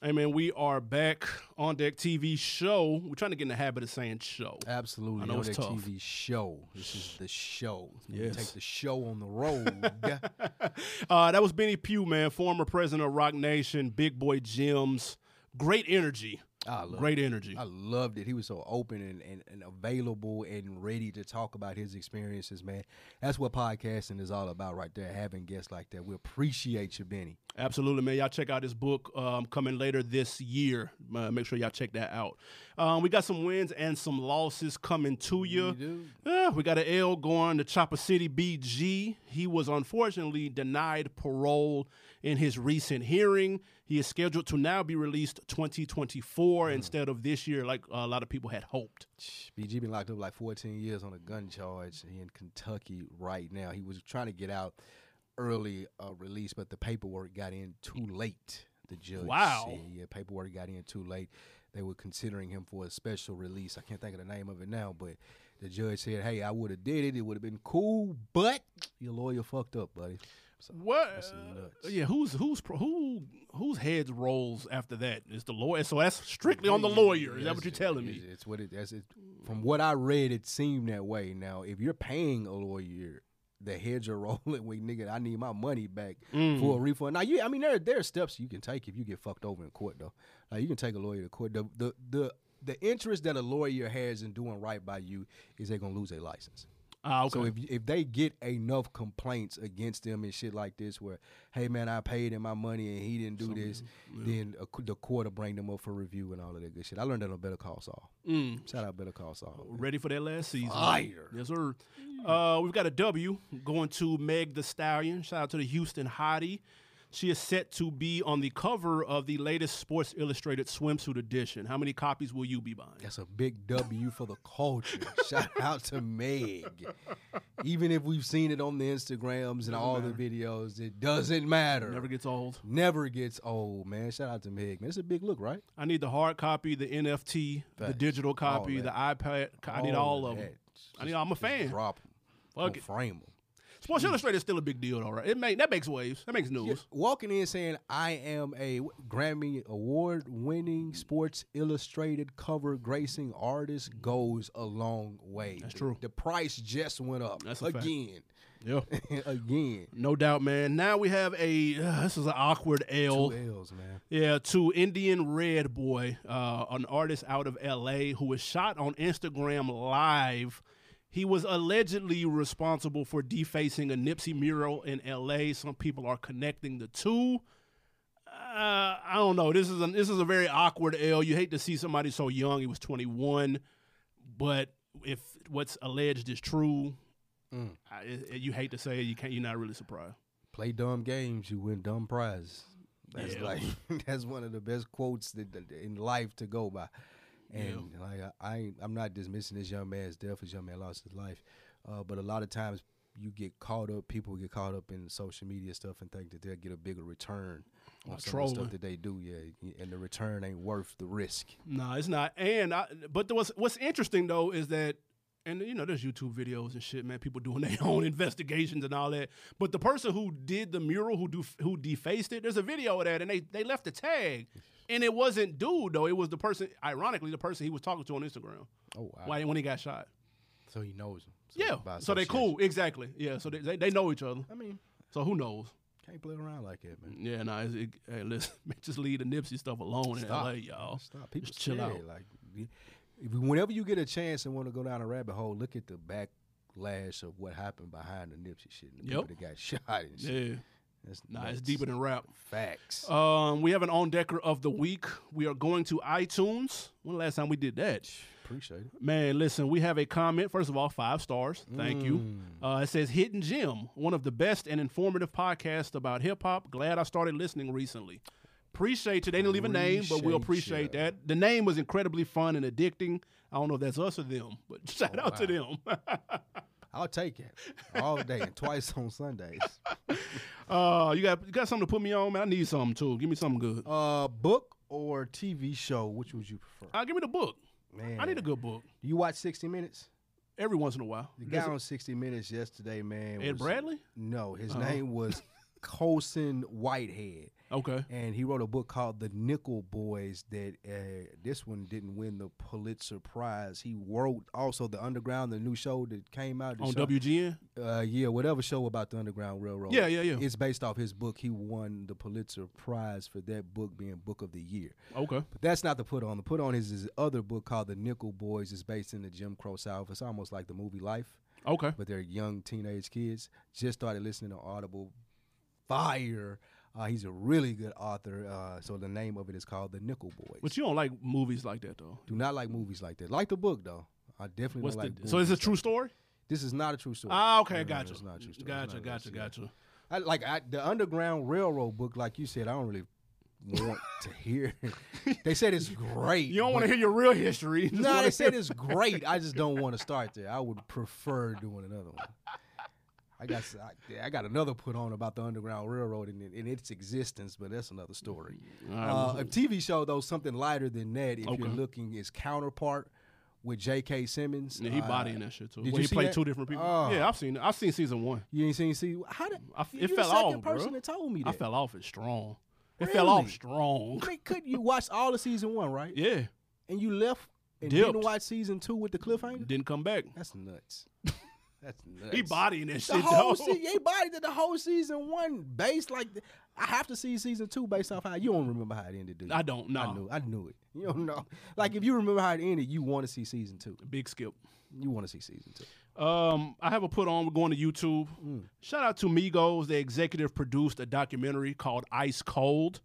Hey man, we are back on deck TV show. We're trying to get in the habit of saying show. Absolutely, I know on deck tough. TV show. This is the show. Yes. take the show on the road. uh, that was Benny Pough, man, former president of Roc Nation, Big Boy Gyms. Great energy. I Great it. energy. I loved it. He was so open and, and, and, available and ready to talk about his experiences, man. That's what podcasting is all about right there, having guests like that. We appreciate you, Benny. Absolutely, man. Y'all check out his book um, coming later this year. Uh, make sure y'all check that out. Um, we got some wins and some losses coming to you. Uh, we got an L going to Chopper City BG. He was unfortunately denied parole in his recent hearing. He is scheduled to now be released 2024 mm. instead of this year, like a lot of people had hoped. BG been locked up like 14 years on a gun charge in Kentucky right now. He was trying to get out early uh, release, but the paperwork got in too late. The judge wow. said, yeah, paperwork got in too late. They were considering him for a special release. I can't think of the name of it now, but the judge said, "Hey, I would have did it. It would have been cool, but your lawyer fucked up, buddy." So what? Yeah, who's who's who whose heads rolls after that? Is the lawyer? So that's strictly on the lawyer. Is that what you're telling me? It's what it. That's it. From what I read, it seemed that way. Now, if you're paying a lawyer, the heads are rolling. We nigga, I need my money back mm. for a refund. Now, you, I mean, there there are steps you can take if you get fucked over in court, though. Like you can take a lawyer to court. The the the the interest that a lawyer has in doing right by you is they're gonna lose their license. Ah, okay. So if if they get enough complaints against them and shit like this, where hey man, I paid him my money and he didn't do this, yeah. then a, the court will bring them up for review and all of that good shit. I learned that on Better Call Saul. Mm. Shout out Better Call Saul. Ready for that last season? Fire. Yes sir. Uh, we've got a W going to Meg the Stallion. Shout out to the Houston Hottie. She is set to be on the cover of the latest Sports Illustrated swimsuit edition. How many copies will you be buying? That's a big W for the culture. Shout out to Meg. Even if we've seen it on the Instagrams and all matter. the videos, it doesn't matter. Never gets old. Never gets old, man. Shout out to Meg. Man, it's a big look, right? I need the hard copy, the NFT, the digital copy, the iPad. I need all, all of them. I need. I'm a fan. Drop them. Fuck it. Frame them. Sports Illustrated is still a big deal, though, right? It make that makes waves. That makes news. Yeah, walking in saying I am a Grammy award winning Sports Illustrated cover gracing artist goes a long way. That's true. The, price just went up That's again. Yeah. Again. No doubt, man. Now we have a uh, this is an awkward L. Two L's, man. Yeah, to Indian Red Boy, uh, an artist out of LA who was shot on Instagram live he was allegedly responsible for defacing a Nipsey mural in L.A. Some people are connecting the two. Uh, I don't know. This is a this is a very awkward L. You hate to see somebody so young. He was 21, but if what's alleged is true, mm. I, it, you hate to say it. You can't. You're not really surprised. Play dumb games, you win dumb prizes. That's yeah. like that's one of the best quotes that, in life to go by. And yeah. like I, I'm not dismissing this young man's death. This young man lost his life, uh, but a lot of times you get caught up. People get caught up in social media stuff and think that they'll get a bigger return on some stuff that they do. Yeah, and the return ain't worth the risk. No, it's not. And I, but what's what's interesting though is that and you know, there's YouTube videos and shit, man. People doing their own investigations and all that. But the person who did the mural, who do who defaced it, there's a video of that, and they they left a tag, and it wasn't dude though. It was the person, ironically, the person he was talking to on Instagram. Oh wow. Why when he got shot? So he knows him. So Yeah. So they cool. Exactly. Yeah. So they, they they know each other. I mean, So who knows? can't play around like that, man. Yeah. Nah. It's, it, hey, listen, just leave the Nipsey stuff alone in LA, y'all. Stop. People Just chill scared. out. Like, whenever you get a chance and want to go down a rabbit hole, look at the backlash of what happened behind the Nipsey shit. And the Yep. people that got shot and shit. Yeah. That's Nah. It's deeper than rap. facts. Um, we have an on decker of the week. We are going to iTunes. When the last time we did that? Appreciate it. Man, listen, we have a comment. First of all, five stars. Thank you. Mm. Uh, it says Hidden Gem, one of the best and informative podcasts about hip hop. Glad I started listening recently. Appreciate you. They didn't leave a name, but we'll Appreciate ya. that. The name was incredibly fun and addicting. I don't know if that's us or them, but shout Oh, out to them. I'll take it all day and twice on Sundays. uh, you got you got something to put me on, man. I need something too. Give me something good. Uh, book or TV show? Which would you prefer? Uh, give me the book. Man, I need a good book. Do you watch 60 Minutes? Every once in a while. The guy on 60 Minutes yesterday, man. Ed was- Bradley? No, his Oh. name was Colson Whitehead. Okay. and he wrote a book called The Nickel Boys. That uh, this one didn't win the Pulitzer Prize. He wrote also the Underground, the new show that came out On show- WGN? Uh, yeah, whatever show about the Underground Railroad. Yeah, yeah, yeah. It's based off his book. He won the Pulitzer Prize for that book being Book of the Year. Okay. But that's not the put on. The put on is his other book called The Nickel Boys. It's based in the Jim Crow South. It's almost like the movie Life Okay. but they're young teenage kids. Just started listening to Audible. Fire. Uh, he's a really good author. Uh, so the name of it is called The Nickel Boys. But you don't like movies like that though. Do not like movies like that. Like the book though. I definitely What's like. the, so is it a true story? This is not a true story. Ah, okay, No, no, gotcha. it's not a true story. It's Gotcha, not gotcha, gotcha. I, like I, the Underground Railroad book, like you said, I don't really want to hear. they said it's great. You don't want to hear your real history. No, wanna they said it's great. I just don't want to start there. I would prefer doing another one. I got I, I got another put on about the Underground Railroad and, and its existence, but that's another story. Uh, a TV show though, something lighter than that. If Okay. you're looking, is Counterpart with J.K. Simmons. yeah, he Uh, bodying that shit too. did you he played that? two different people. Oh. Yeah, I've seen. I've seen season one. You ain't seen see how did I, you it the fell second off, person bro. that told me that. I fell off it strong. It fell off strong. I mean, couldn't you watch all of season one, right? Yeah, And you left and Dipped. didn't watch season two with the cliffhanger. didn't come back. That's nuts. That's nuts. He bodying that The shit whole though. se- they body did the whole season one based like th- I have to see season two based off how you don't remember how it ended, do you? I don't know. I knew I knew it. You don't know. Like if you remember how it ended, you want to see season two. Big skip. You want to see season two. Um, I have a put on. We're going to YouTube. Mm. Shout out to Migos. They executive produced a documentary called Ice Cold,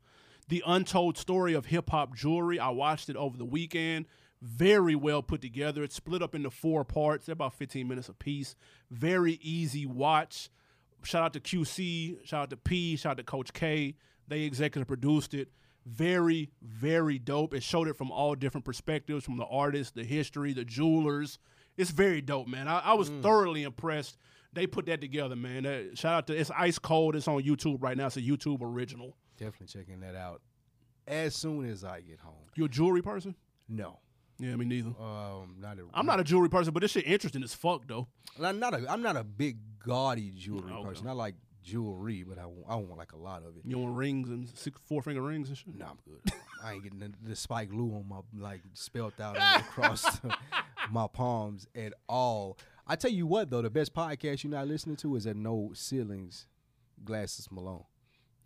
the untold story of hip hop jewelry. I watched it over the weekend. Very well put together. It's split up into four parts. They're about 15 minutes apiece. Very easy watch. Shout out to QC. Shout out to P. Shout out to Coach K. They executive produced it. Very, very dope. It showed it from all different perspectives from the artist, the history, the jewelers. It's very dope, man. I, I was mm. thoroughly impressed. They put that together, man. That- shout out to it's ice cold. It's on YouTube right now. It's a YouTube original. Definitely checking that out as soon as I get home. You a jewelry person? No, Yeah, me neither. um, not a, I'm not a jewelry person, but this shit interesting as fuck though. I'm not a. I'm not a big gaudy jewelry Okay. person. I like jewelry, but I want, I want like a lot of it. You want rings and six four finger rings and shit. No, I'm good. I ain't getting the, the Spike Lou on my like spelt out across my palms at all. I tell you what though, the best podcast you're not listening to is at No Ceilings, Glasses Malone.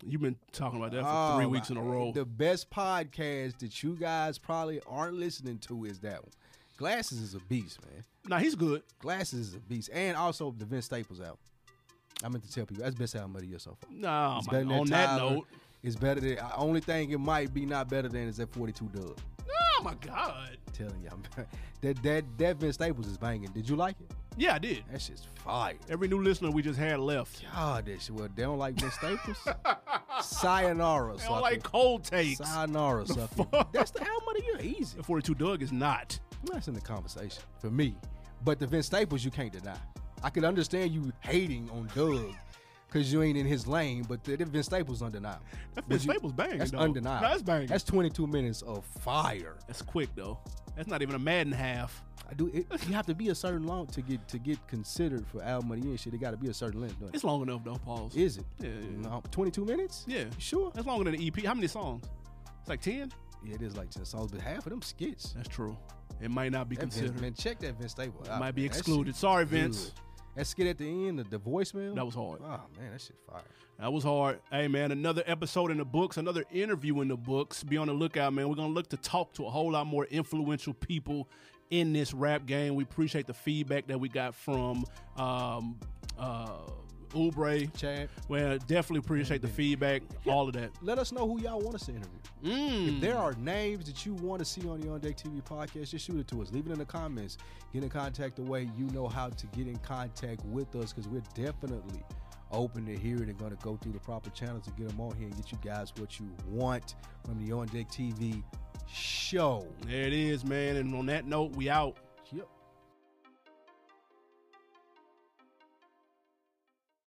You've been talking about that for Oh, three weeks in a row. The best podcast that you guys probably aren't listening to is that one. Glasses is a beast, man. Now he's good. Glasses is a beast, and also the Vince Staples album. I meant to tell people that's the best album of the year so far. Nah, It's my- better on that note. It's better than. uh, Only thing it might be not better than is that 42 Dugg. Oh my god. telling you, I'm, that that that Vince Staples is banging. Did you like it? Yeah, I did. That shit's fire. Every new listener we just had left. God, that shit. Well, they don't like Vince Staples. Sayonara, sucker. don't like cold takes. Sayonara, sucker. That's the album of the year. Easy. The 42 Dugg is not. That's in the conversation for me. But the Vince Staples, you can't deny. I could understand you hating on Dugg, because you ain't in his lane. But the, the Vince Staples undeniable. That Vince you- Staples banging. That's though. undeniable. That's banging. That's 22 minutes of fire. That's quick though. That's not even a Madden half. I do. It, you have to be a certain long to get to get considered for album of the year. Shit, it got to be a certain length. it? It's long enough though. Pause. Is it? Yeah, yeah, No, 22 minutes? yeah. You sure? That's longer than an EP. How many songs? It's like ten. Yeah, it is like 10 songs, but half of them skits. That's true. It might not be That Vince, considered. man, check that Vince Staples. It might be man. That shit excluded. Sorry, good. That skit at the end, the, the voicemail. That was hard. Oh man, that shit fire. That was hard. Hey man, another episode in the books, another interview in the books. Be on the lookout, man. We're gonna look to talk to a whole lot more influential people in this rap game. We appreciate the feedback that we got from um uh Ubre. Chad, Well, definitely appreciate the feedback, all of that. let us know who y'all want us to interview. Mm. If there are names that you want to see on the On Deck TV podcast, just shoot it to us. Leave it in the comments. Get in contact the way you know how to get in contact with us because we're definitely open to hear it and going to go through the proper channels to get them on here and get you guys what you want from the On Deck TV show. There it is, man. And on that note, we out.